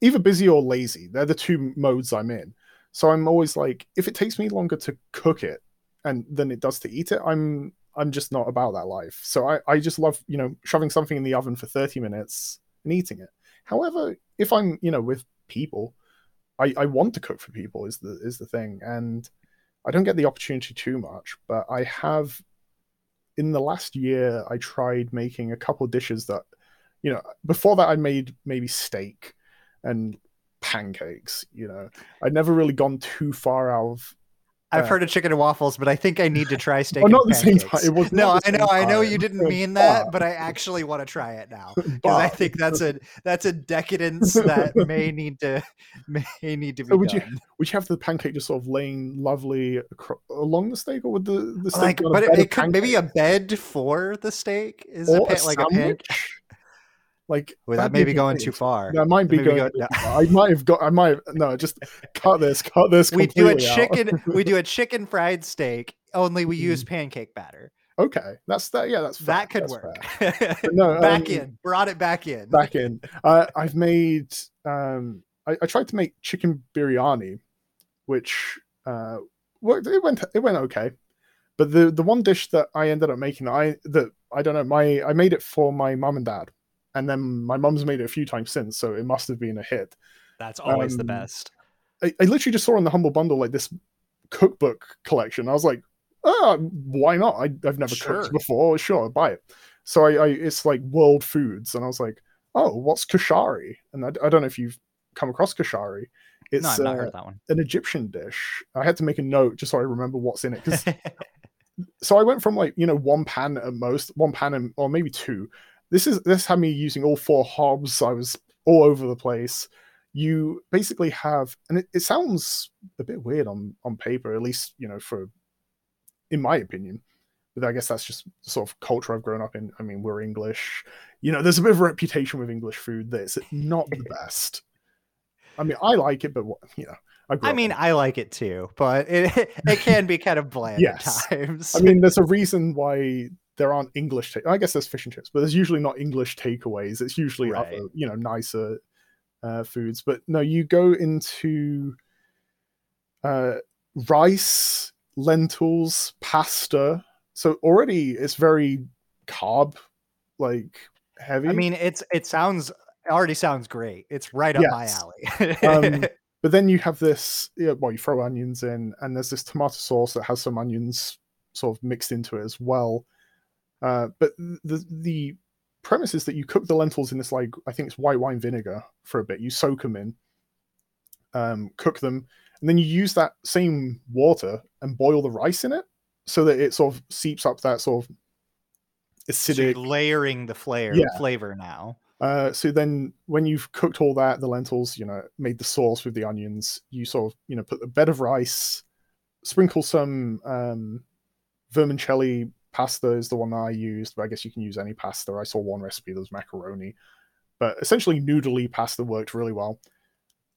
either busy or lazy. They're the two modes I'm in. So I'm always like, if it takes me longer to cook it and than it does to eat it, I'm I'm just not about that life. So I I just love you know shoving something in the oven for 30 minutes and eating it. However, if I'm you know with people, I, I want to cook for people is the is the thing, and I don't get the opportunity too much. But I have, in the last year, I tried making a couple dishes that, you know, before that I made maybe steak and pancakes. You know, I'd never really gone too far out of. i've Uh, heard of chicken and waffles but i think i need to try steak Oh, and not the same time. It was no i know i know you didn't mean that But- i actually want to try it now because i think that's a that's a decadence that may need to may need to be So would you- Would you have the pancake just sort of laying lovely along the steak, or would the the steak like a but it, it could maybe a bed for the steak is a, or pa- a like a pan sandwich? Like well, that may be going too far That might be going. go- no. I might have got. I might have, no. Just cut this. Cut this. we do a chicken we do a chicken fried steak only we use pancake batter Okay, that's that. Yeah, that's fair, that could that's work no, back um, in brought it back in Back in. Uh, I've made. Um, I, I tried to make chicken biryani, which uh, worked. It went. It went okay. But the the one dish that I ended up making, that I that I don't know. My I made it for my mum and dad, and then my mum's made it a few times since, so it must have been a hit. that's always the um, best I, I literally just saw on the humble bundle like this cookbook collection. I was like, oh, why not? I, I've never Sure. cooked before. Sure, I'll buy it. So I, I, it's like world foods, and I was like, oh, what's kashari? And I, I don't know if you've come across kashari. It's no uh, heard that one an Egyptian dish. I had to make a note just so I remember what's in it. so I went from like you know one pan at most, one pan and or maybe two. This is this had me using all four hobs. I was all over the place. You basically have, and it, it sounds a bit weird on on paper, at least you know for, in my opinion. But I guess that's just the sort of culture I've grown up in. I mean, we're English. You know, there's a bit of a reputation with English food that it's not the best. I mean, I like it, but what you know, I, I mean. I like it too, but it it can be kind of bland Yes. at times. I mean, there's a reason why there aren't English. Ta- I guess there's fish and chips, but there's usually not English takeaways. It's usually Right. other, you know, nicer uh, foods. But no, you go into uh, rice, lentils, pasta. So already it's very carb, like heavy. I mean, it's it sounds it already sounds great. It's right up Yes. my alley. Um, but then you have this yeah, well you throw onions in and there's this tomato sauce that has some onions sort of mixed into it as well uh, but the the premise is that you cook the lentils in this like i think it's white wine vinegar for a bit you soak them in um, cook them and then you use that same water and boil the rice in it so that it sort of seeps up that sort of So you're acidic layering the flavor Yeah. flavor now. uh, so then when you've cooked all that, the lentils, you know, made the sauce with the onions, you sort of, you know, put a bed of rice, sprinkle some um, vermicelli pasta is the one that I used, but I guess you can use any pasta. I saw one recipe that was macaroni, but essentially noodly pasta worked really well.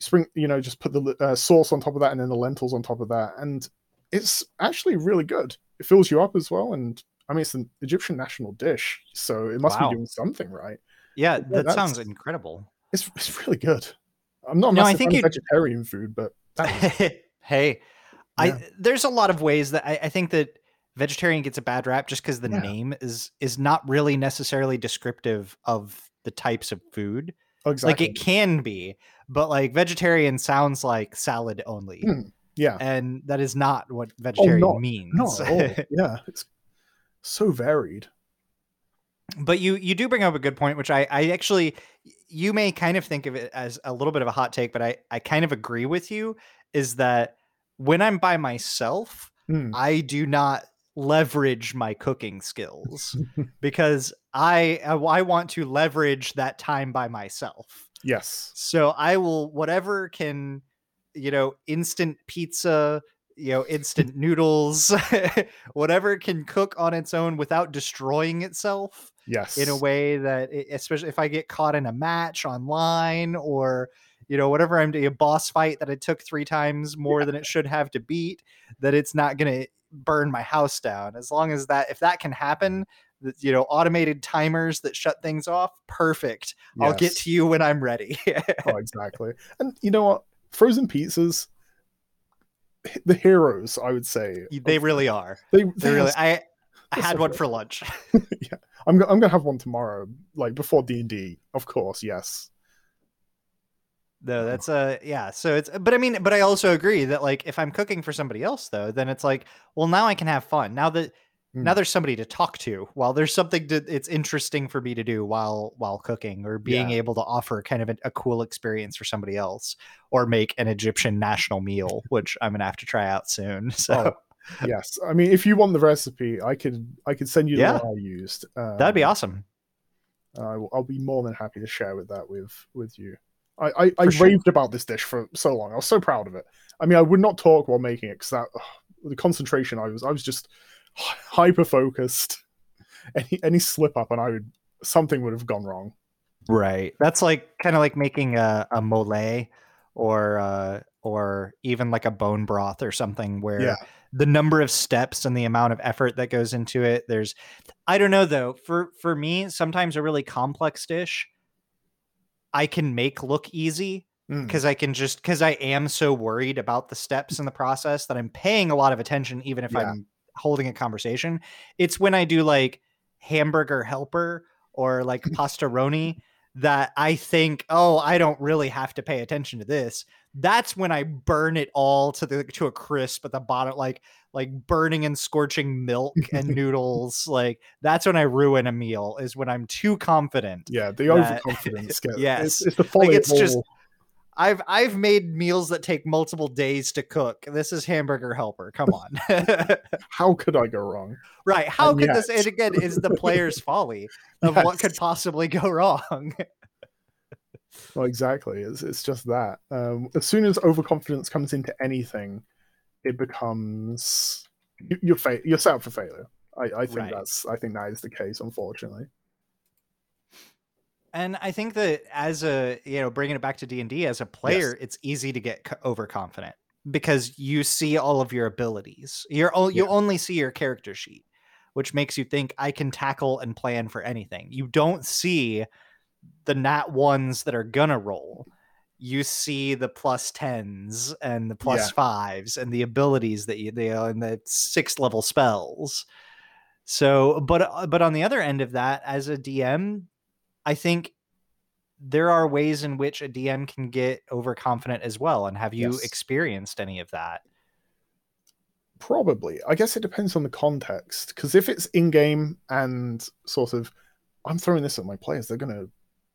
spring, you know, just put the uh, sauce on top of that, and then the lentils on top of that, and it's actually really good. It fills you up as well, and I mean, it's an Egyptian national dish, so it must Wow. be doing something right. Yeah, Yeah, that sounds incredible. It's it's really good. I'm not No, I think vegetarian food, but is, hey, Yeah. I there's a lot of ways that I, I think that vegetarian gets a bad rap just because the Yeah. name is is not really necessarily descriptive of the types of food. oh, exactly. Like it can be, but like vegetarian sounds like salad only, Hmm, yeah, and that is not what vegetarian not- means. not yeah, it's so varied. but you you do bring up a good point which i i actually you may kind of think of it as a little bit of a hot take but i i kind of agree with you is that when i'm by myself Hmm, i do not leverage my cooking skills because i i want to leverage that time by myself. Yes, so I will whatever can, you know, instant pizza, you know, instant noodles, whatever can cook on its own without destroying itself yes, in a way that, it, especially if I get caught in a match online or you know whatever I'm doing a boss fight that I took three times more than it should have to beat, that it's not gonna burn my house down. As long as that, if that can happen. You know, automated timers that shut things off. Perfect. I'll get to you when I'm ready. oh, exactly. And you know what? Frozen pizzas, the heroes, I would say. they really are. They, They really. I I had so one good. for lunch. yeah, I'm I'm gonna have one tomorrow, like before D and D, of course. Yes. No, that's uh yeah. So it's but I mean, but I also agree that like if I'm cooking for somebody else though, then it's like, well, now I can have fun. Now that now Mm. there's somebody to talk to while there's something to it's interesting for me to do while while cooking or being Yeah. able to offer kind of a, a cool experience for somebody else or make an Egyptian national meal, which I'm gonna have to try out soon. So Oh, yes. I mean, if you want the recipe, I could I could send you Yeah. the one I used. Um, that'd be awesome. I will- I'll be more than happy to share with that with with you. I I, I sure. raved about this dish for so long. I was so proud of it. I mean, I would not talk while making it because that ugh, the concentration I was I was just hyper focused. Any any slip up and I would something would have gone wrong. Right. That's like kind of like making a, a mole or uh or even like a bone broth or something where Yeah. the number of steps and the amount of effort that goes into it there's I don't know though for for me sometimes a really complex dish I can make look easy Mm. because I can just because I am so worried about the steps in the process that I'm paying a lot of attention, even if Yeah. I'm holding a conversation. It's when I do like hamburger helper or like pastaroni that I think, oh, I don't really have to pay attention to this. That's when I burn it all to the to a crisp at the bottom, like like burning and scorching milk and noodles. Like that's when I ruin a meal. Is when I'm too confident Yeah, the that- overconfidence. Gets, Yes. it's, it's the folly. it's of just- I've I've made meals that take multiple days to cook. This is hamburger helper. Come on. how could I go wrong? right. How And could this and again is the player's folly of what could possibly go wrong. Well, exactly. It's it's just that. Um, as soon as overconfidence comes into anything, it becomes you, you're fa- you're set up for failure. I, I think Right. that's I think that is the case, unfortunately. and I think that as a you know bringing it back to D and D as a player, it's easy to get overconfident because you see all of your abilities. You're o- you Yeah. only see your character sheet, which makes you think I can tackle and plan for anything. You don't see the nat ones that are gonna roll. You see the plus tens and the plus Yeah. fives and the abilities that you they and the sixth level spells. So, but uh, but on the other end of that, as a DM, I think there are ways in which a DM can get overconfident as well. And have you Yes. experienced any of that? Probably. I guess it depends on the context. Because if it's in game and sort of, I'm throwing this at my players, they're gonna,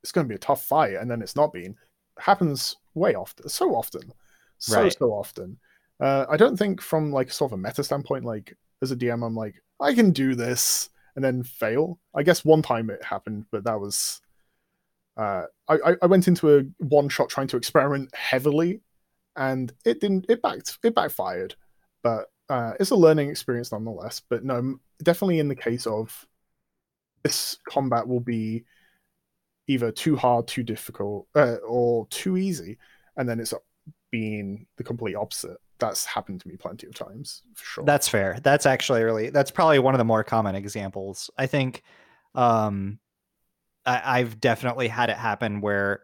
it's gonna be a tough fight, and then it's not been happens way often, so often, so Right. so often. Uh, I don't think from like sort of a meta standpoint, like as a DM, I'm like, I can do this, and then fail. I guess one time it happened, but that was. Uh, I, I- I went into a one shot trying to experiment heavily, and it didn't. It backed. It backfired, but uh, it's a learning experience nonetheless. But no, definitely in the case of this combat will be either too hard, too difficult, uh, or too easy. and then it's being the complete opposite. That's happened to me plenty of times for sure. That's fair. That's actually really that's probably one of the more common examples. I think um I, I've definitely had it happen where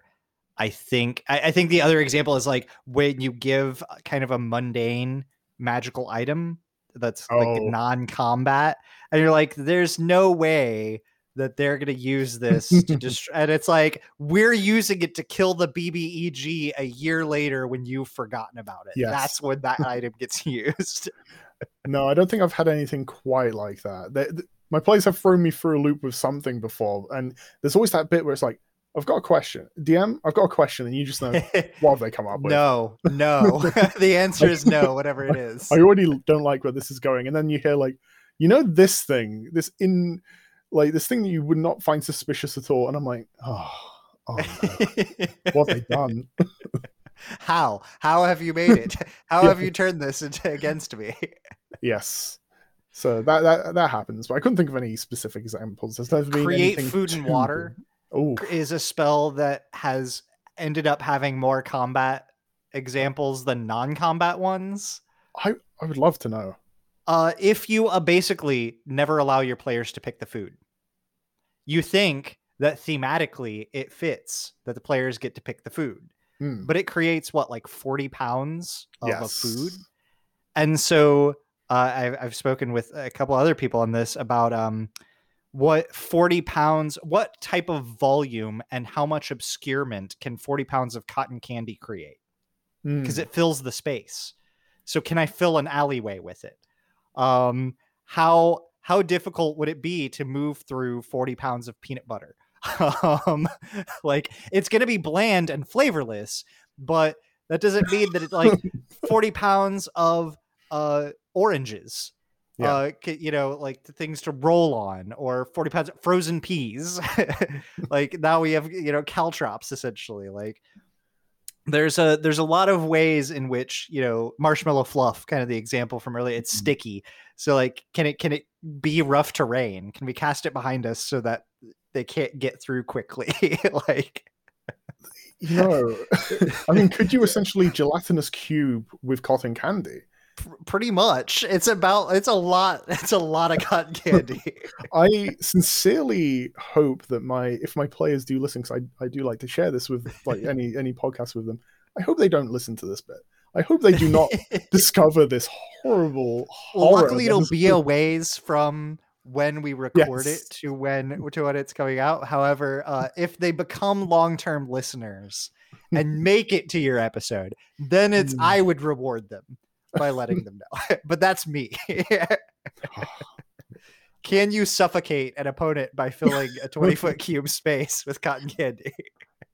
I think I, I think the other example is like when you give kind of a mundane magical item that's like Oh. non-combat, and you're like, there's no way that they're gonna use this to just and it's like we're using it to kill the BBEG a year later when you've forgotten about it. Yes. That's when that item gets used. No, I don't think I've had anything quite like that. They, th- my players have thrown me through a loop with something before, and there's always that bit where it's like, I've got a question. DM, I've got a question, and you just know what have they come up with. no, no. the answer is no, whatever it is. I already don't like where this is going. And then you hear like, you know, this thing, this in like this thing that you would not find suspicious at all. And I'm like, oh, oh no. what have they done? How? How have you made it? How Yeah. have you turned this into against me? yes. So that, that that happens, but I couldn't think of any specific examples. There's never been Create food and water Oh, is a spell that has ended up having more combat examples than non-combat ones. I I would love to know. Uh, if you uh, basically never allow your players to pick the food, you think that thematically it fits that the players get to pick the food. Hmm, but it creates what like 40 pounds of a yes. food? And so uh, I've, I've spoken with a couple other people on this about um what 40 pounds what type of volume and how much obscurement can 40 pounds of cotton candy create? Hmm, because it fills the space. So can i fill an alleyway with it? Um how how difficult would it be to move through 40 pounds of peanut butter um like it's going to be bland and flavorless but that doesn't mean that it's like 40 pounds of uh oranges Yeah. uh you know like things to roll on or 40 pounds of frozen peas like now we have you know caltrops essentially like there's a there's a lot of ways in which you know marshmallow fluff kind of the example from earlier it's Mhm. sticky so like can it can it be rough terrain can we cast it behind us so that they can't get through quickly like You know, I mean, could you essentially gelatinous cube with cotton candy? pr- pretty much it's about it's a lot it's a lot of cotton candy I sincerely hope that my if my players do listen, because I, I do like to share this with like any any podcast with them. I hope they don't listen to this bit. I hope they do not discover this horrible. Well, luckily it'll be a ways from when we record Yes. it to when to when it's coming out. However, uh, if they become long-term listeners and make it to your episode, then it's Mm. I would reward them by letting them know. but that's me. Can you suffocate an opponent by filling a 20 foot cube space with cotton candy?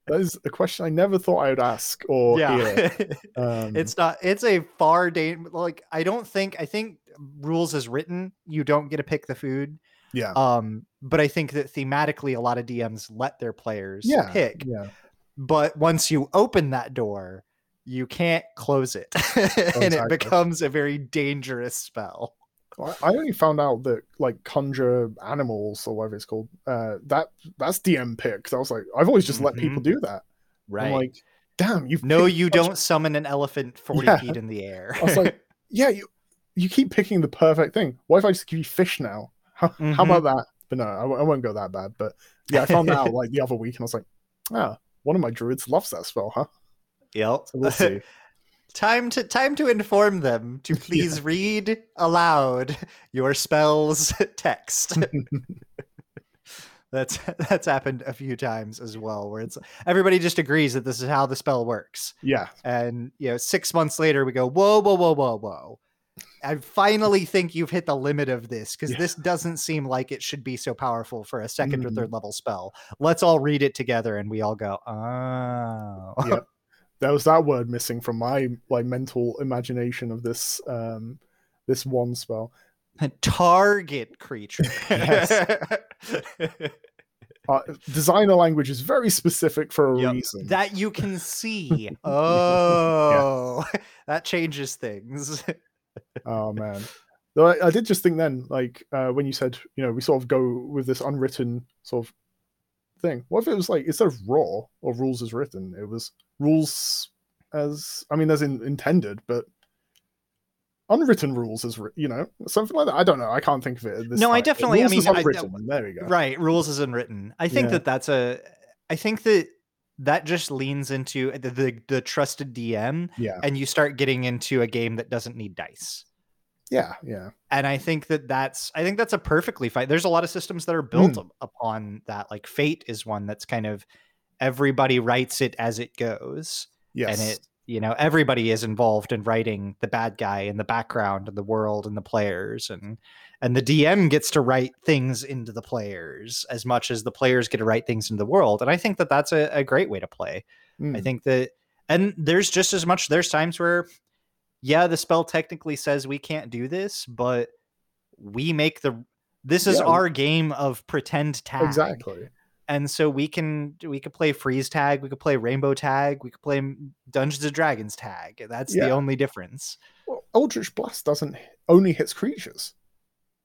That is a question I never thought I would ask or hear. Um, it's not it's a far dan- like i don't think i think rules as written you don't get to pick the food. Yeah, um but i think that thematically a lot of dms let their players yeah, pick. yeah. but once you open that door you can't close it. And it becomes a very dangerous spell I I only found out that like conjure animals or whatever it's called. Uh, that that's DM pick. I was like, I've always just let people do that. I'm like, damn, you've no you don't summon an elephant 40 Yeah. feet in the air I was like, yeah, you you keep picking the perfect thing. What if I just give you fish now? How, how Mhm. about that? But no, I won't go that bad. But yeah, I found that out like the other week, and I was like, ah, one of my druids loves that spell, huh? yep So we'll see. time to time to inform them to please read aloud your spells text. That's that's happened a few times as well where it's everybody just agrees that this is how the spell works. Yeah, and you know six months later we go whoa whoa whoa whoa whoa. I finally think you've hit the limit of this because Yeah. this doesn't seem like it should be so powerful for a 2nd or Mhm. third level spell. Let's all read it together and we all go oh. Yep. There was that word missing from my like mental imagination of this um this one spell. a target creature. Yes. Uh, designer language is very specific for a Yep. reason. that you can see. Oh, that changes things. Oh man. Though I, I did just think then, like uh, when you said, you know, we sort of go with this unwritten sort of thing. What if it was like instead of raw or rules as written, it was rules as I mean, as in intended, but unwritten rules as you know something like that. I don't know. I can't think of it. no, time. I definitely. Rules I mean, unwritten. I, there we go. Right, rules is unwritten. I think yeah. that that's a. I think that that just leans into the, the, the trusted DM. Yeah, and you start getting into a game that doesn't need dice. Yeah, yeah. And I think that that's I think that's a perfectly fine. There's a lot of systems that are built mm. upon that. Like Fate is one that's kind of everybody writes it as it goes. Yes. And it you know everybody is involved in writing the bad guy in the background and the world and the players and and the dm gets to write things into the players as much as the players get to write things into the world and i think that that's a, a great way to play mm. i think that and there's just as much there's times where yeah the spell technically says we can't do this but we make the this is yeah. our game of pretend tag exactly and so we can we could play freeze tag we could play rainbow tag we could play dungeons and dragons tag that's yeah. the only difference well eldritch blast doesn't only hits creatures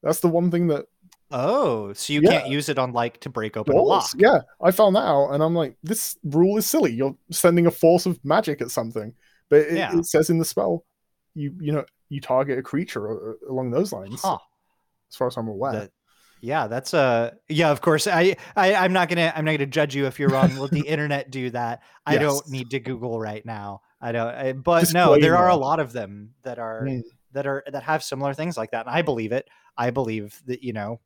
that's the one thing that oh so you yeah. can't use it on like to break open a lock yeah i found that out and i'm like this rule is silly you're sending a force of magic at something but it, yeah. it says in the spell you you know you target a creature along those lines huh. as far as i'm aware the, yeah, that's a uh, yeah. Of course, I, I I'm not gonna I'm not gonna judge you if you're wrong. Let the internet do that. I yes. don't need to Google right now. I don't. I, but no, there are a lot of them that are mm. that are that have similar things like that, and I believe it. I believe that you know.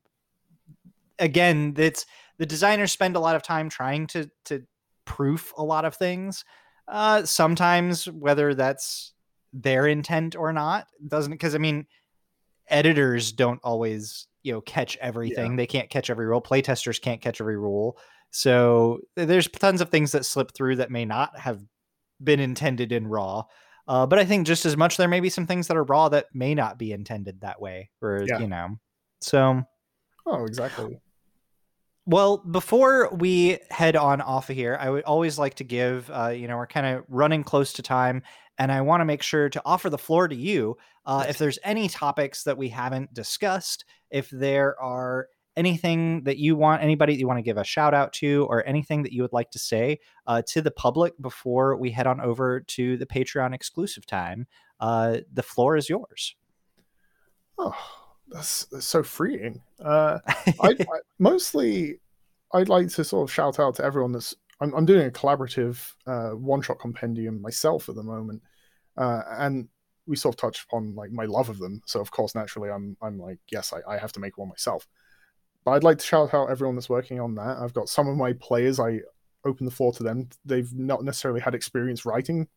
Again, it's the designers spend a lot of time trying to to proof a lot of things. Uh, sometimes whether that's their intent or not doesn't because I mean editors don't always you know catch everything. Yeah. They can't catch every rule. Playtesters can't catch every rule. So there's tons of things that slip through that may not have been intended in raw. Uh, but I think just as much there may be some things that are raw that may not be intended that way, or yeah. you know. So. Oh, exactly. Well, before we head on off of here, I would always like to give, uh, you know, we're kind of running close to time, and I want to make sure to offer the floor to you. Uh, if there's any topics that we haven't discussed, if there are anything that you want, anybody that you want to give a shout out to, or anything that you would like to say uh, to the public before we head on over to the Patreon exclusive time, uh, the floor is yours. Oh, that's, that's so freeing. Uh, I, I, mostly, I'd like to sort of shout out to everyone that's. I'm, I'm doing a collaborative uh, one shot compendium myself at the moment. Uh, and we sort of touched upon like my love of them. So of course, naturally, I'm I'm like, yes, I, I have to make one myself. But I'd like to shout out everyone that's working on that. I've got some of my players. I open the floor to them. They've not necessarily had experience writing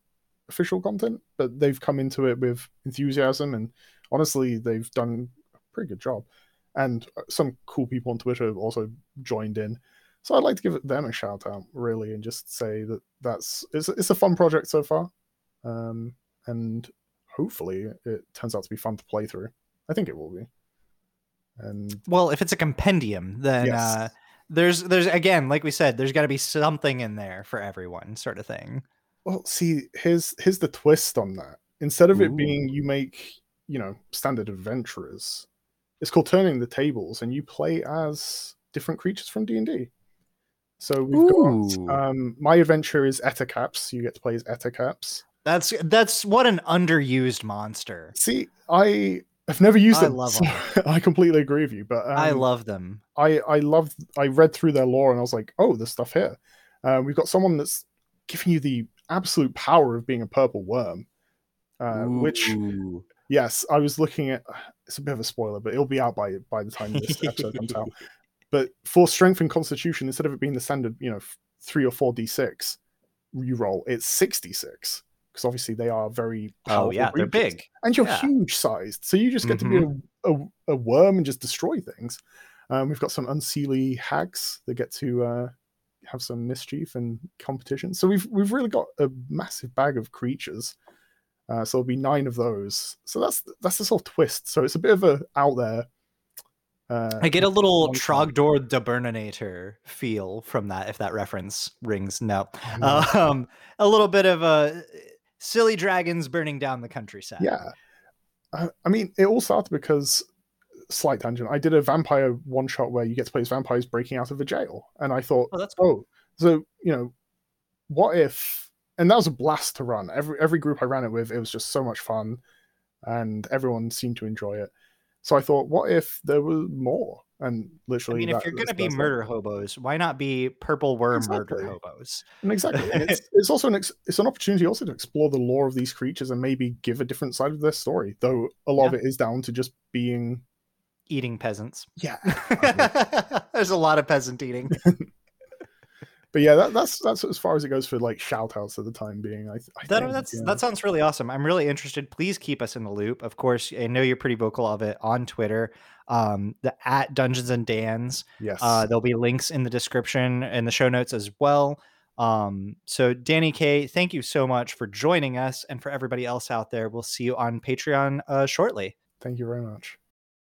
official content, but they've come into it with enthusiasm, and honestly, they've done a pretty good job. And uh, some cool people on Twitter have also joined in. So I'd like to give them a shout out, really, and just say that that's it's, it's a fun project so far. Um, and hopefully it turns out to be fun to play through. I think it will be. And well, if it's a compendium, then yes. uh, there's there's again, like we said, there's got to be something in there for everyone, sort of thing. Well, see, here's here's the twist on that. Instead of Ooh. it being you make you know standard adventurers, it's called turning the tables, and you play as different creatures from D and D. So we've Ooh. got um, my adventure is Ettercaps. You get to play as Ettercaps. That's that's what an underused monster. See, I have never used I them. Love so them. I completely agree with you, but um, I love them. I I love. I read through their lore and I was like, oh, there's stuff here. Uh, we've got someone that's giving you the absolute power of being a purple worm, uh, which yes, I was looking at. It's a bit of a spoiler, but it'll be out by by the time this episode comes out. But for strength and constitution, instead of it being the standard, you know, three or four d six, you roll, it's sixty six because obviously they are very oh yeah they're big and you're yeah. huge sized so you just get mm-hmm. to be mm-hmm. a, a, a, worm and just destroy things um, we've got some unseelie hags that get to uh, have some mischief and competition so we've we've really got a massive bag of creatures uh, so there'll be nine of those so that's that's the sort of twist so it's a bit of a out there uh, I get a little Trogdor the Burninator feel from that, if that reference rings. No, um, a little bit of a silly dragons burning down the countryside. Yeah. Uh, I mean, it all started because slight tangent. I did a vampire one shot where you get to play as vampires breaking out of a jail, and I thought, oh, that's cool. oh, so you know, what if and that was a blast to run. Every every group I ran it with, it was just so much fun, and everyone seemed to enjoy it. So I thought, what if there was more? And literally, I mean, if you're going to be it. murder hobos, why not be purple worm Exactly. murder hobos? And exactly, and it's, it's also an ex- it's an opportunity also to explore the lore of these creatures and maybe give a different side of their story. Though a lot of it is down to just being, Eating peasants. yeah. There's a lot of peasant eating. But yeah, that, that's that's as far as it goes for like shout outs at the time being. I, I That, think, that's yeah. that sounds really awesome. I'm really interested. Please keep us in the loop. Of course, I know you're pretty vocal of it on Twitter. Um, the at Dungeons and Dan's. yes. Uh, there'll be links in the description and the show notes as well. Um, so Danny K, thank you so much for joining us, and for everybody else out there, we'll see you on Patreon uh, shortly. Thank you very much.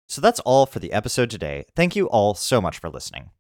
So that's all for the episode today. Thank you all so much for listening.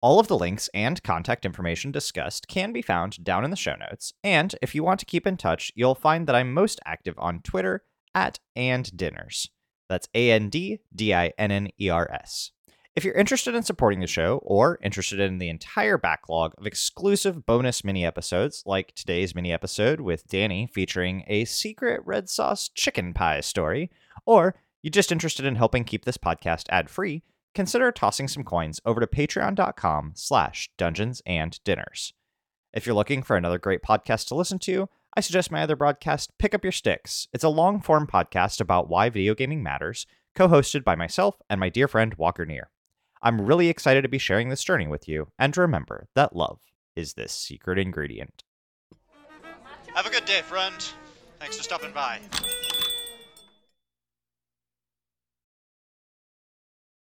All of the links and contact information discussed can be found down in the show notes. And if you want to keep in touch, you'll find that I'm most active on Twitter at and dinners. That's A N D D I N N E R S. If you're interested in supporting the show or interested in the entire backlog of exclusive bonus mini episodes, like today's mini episode with Danny featuring a secret red sauce chicken pie story, or you're just interested in helping keep this podcast ad-free, consider tossing some coins over to patreon.com slash dungeons and dinners. If you're looking for another great podcast to listen to, I suggest my other broadcast, Pick Up Your Sticks. It's a long form podcast about why video gaming matters, co hosted by myself and my dear friend Walker Neer. I'm really excited to be sharing this journey with you, and remember that love is this secret ingredient. Have a good day, friend. Thanks for stopping by.